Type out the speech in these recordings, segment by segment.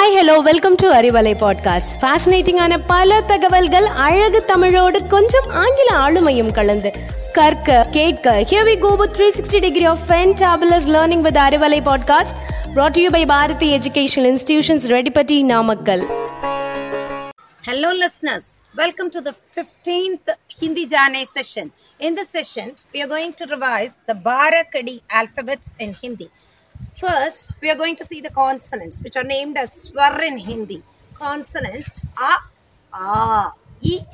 Hi hello welcome to Arivalai podcast ஃபேசினேட்டிங்கான பல தகவல்கள் அழகு தமிழோடு கொஞ்சம் ஆங்கில ஆளுமையும் கலந்து கற்க கேட்க here we go with 360 degree of fantabulous learning with Arivalai podcast brought to you by Bharathi educational institutions Reddipatti Namakkal Hello, listeners. Welcome to the 15th Hindi Jane session. In this session, we are going to revise the Barakadi alphabets in Hindi. First, we are going to see the consonants, which are named as Swar in Hindi. Consonants A, A, I,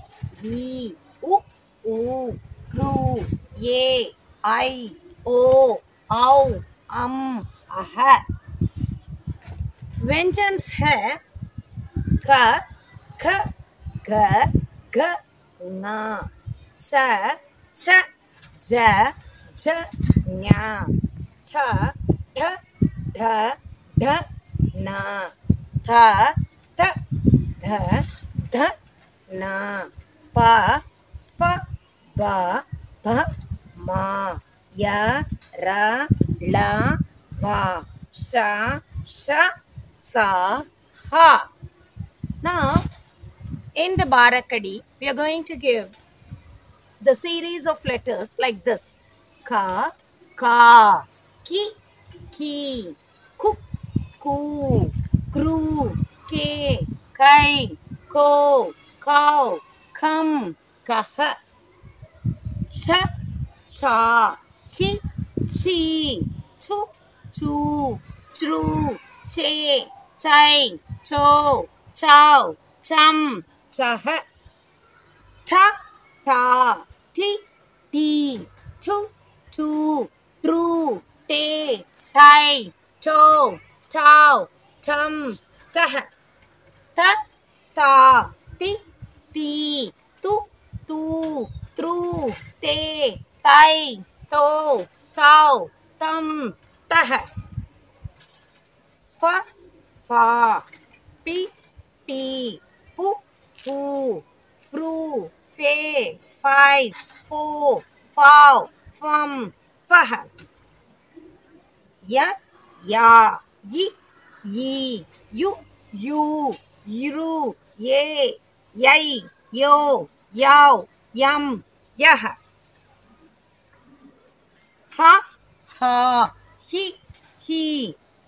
E, U, U, Kru, Ye, I, O, Au, Um, Aha. Vengeance है क ख ग घ ङ छ छ ज झ ञ ठ ठ ध ध, न थ थ ध ध, न, प, फ, ब, भ, म, य, र, ल व श श, स, ह. Now in the barakhadi we are going to give the series of letters like this क क की की cu cru kê khay, cô câu khâm cà hơ sắc sọ chi chi chu chu tru chê chay chô chào, chăm chà hơ thắc tao thâm ta tất ta, ti, ti, tu tu tru. Tê. Tai, tô. Tao, tâm. Ta fa, fa, pi pi pu pu fru phê. Phai. Phu phao phâm phá ya ya इ ई यु you यु ये यै यो यौ यम यः ह ह हि हि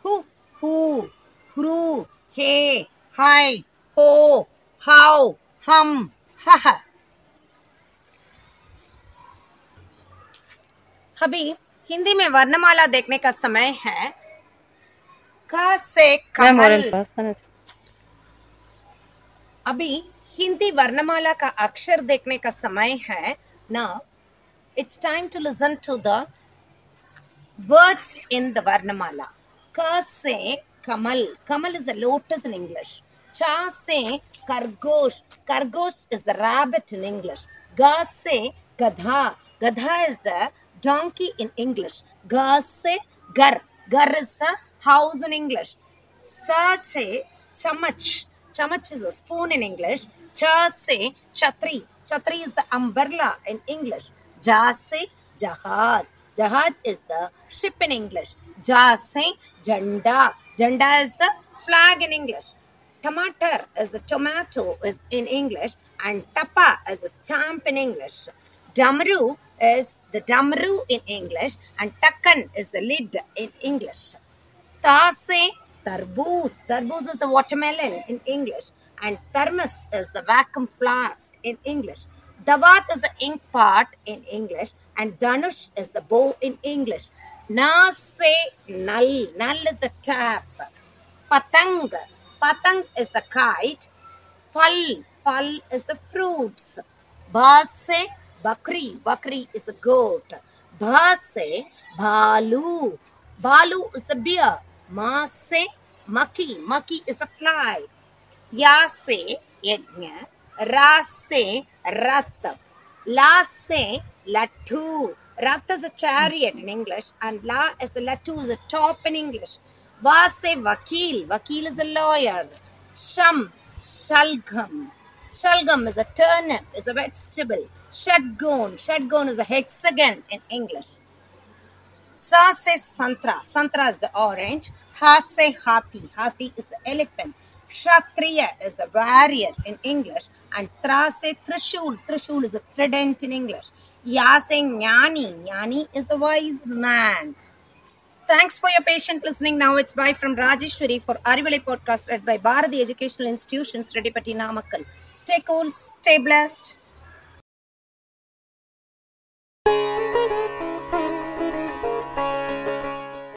who who ह्रु हे है हो हौ हम हः अभी हिंदी में वर्णमाला देखने का समय है। क से कमल अभी हिंदी वर्णमाला का अक्षर देखने का समय है now it's time to listen to the words in the varnamala ka se kamal kamal is a lotus in english cha se kargosh kargosh is the rabbit in english ga se gadha gadha is the donkey in english ga se gar gar is the house in english. Se chamach chamach is a spoon in english. Cha se chatri. Chatri is the umbrella in english. Ja se jahaz. Jahaz is the ship in english. Ja se janda. Janda is the flag in english. Tomato is the tomato is in english and tapa is a stamp in english. Damru is the damru in english and takkan is the lid in english Tase, tarboos. Tarboos is a watermelon in English. And thermos is the vacuum flask in English. Dawat is the ink pot in English. And Danush is the bow in English. Nase, null. Null is the tap. Patang. Patang is the kite. Fal. Fal is the fruits. Base, bakri. Bakri is a goat. Bhase, balu. Balu is a beer. Mase, maki. Maki is a fly. Yase, yajna. Rase, rath. Lase, latu. Rath is a chariot in English, and la is the latu is a top in English. Vase, vakil. Vakil is a lawyer. Sham, shalgam. Shalgam is a turnip, is a vegetable. Shadgon. Shadgon is a hexagon in English. Sa se santra. Santra is the orange. Ha se hathi. Hathi is the elephant. Kshatriya is the warrior in English, and Trase Trishul. Trishul is a trident in English. Yase Jnani. Jnani is a wise man. Thanks for your patient listening. Now it's bye from Rajeshwari for Arivalai podcast read by Bharati Educational Institutions, Redipati Namakkal. Stay cool, stay blessed.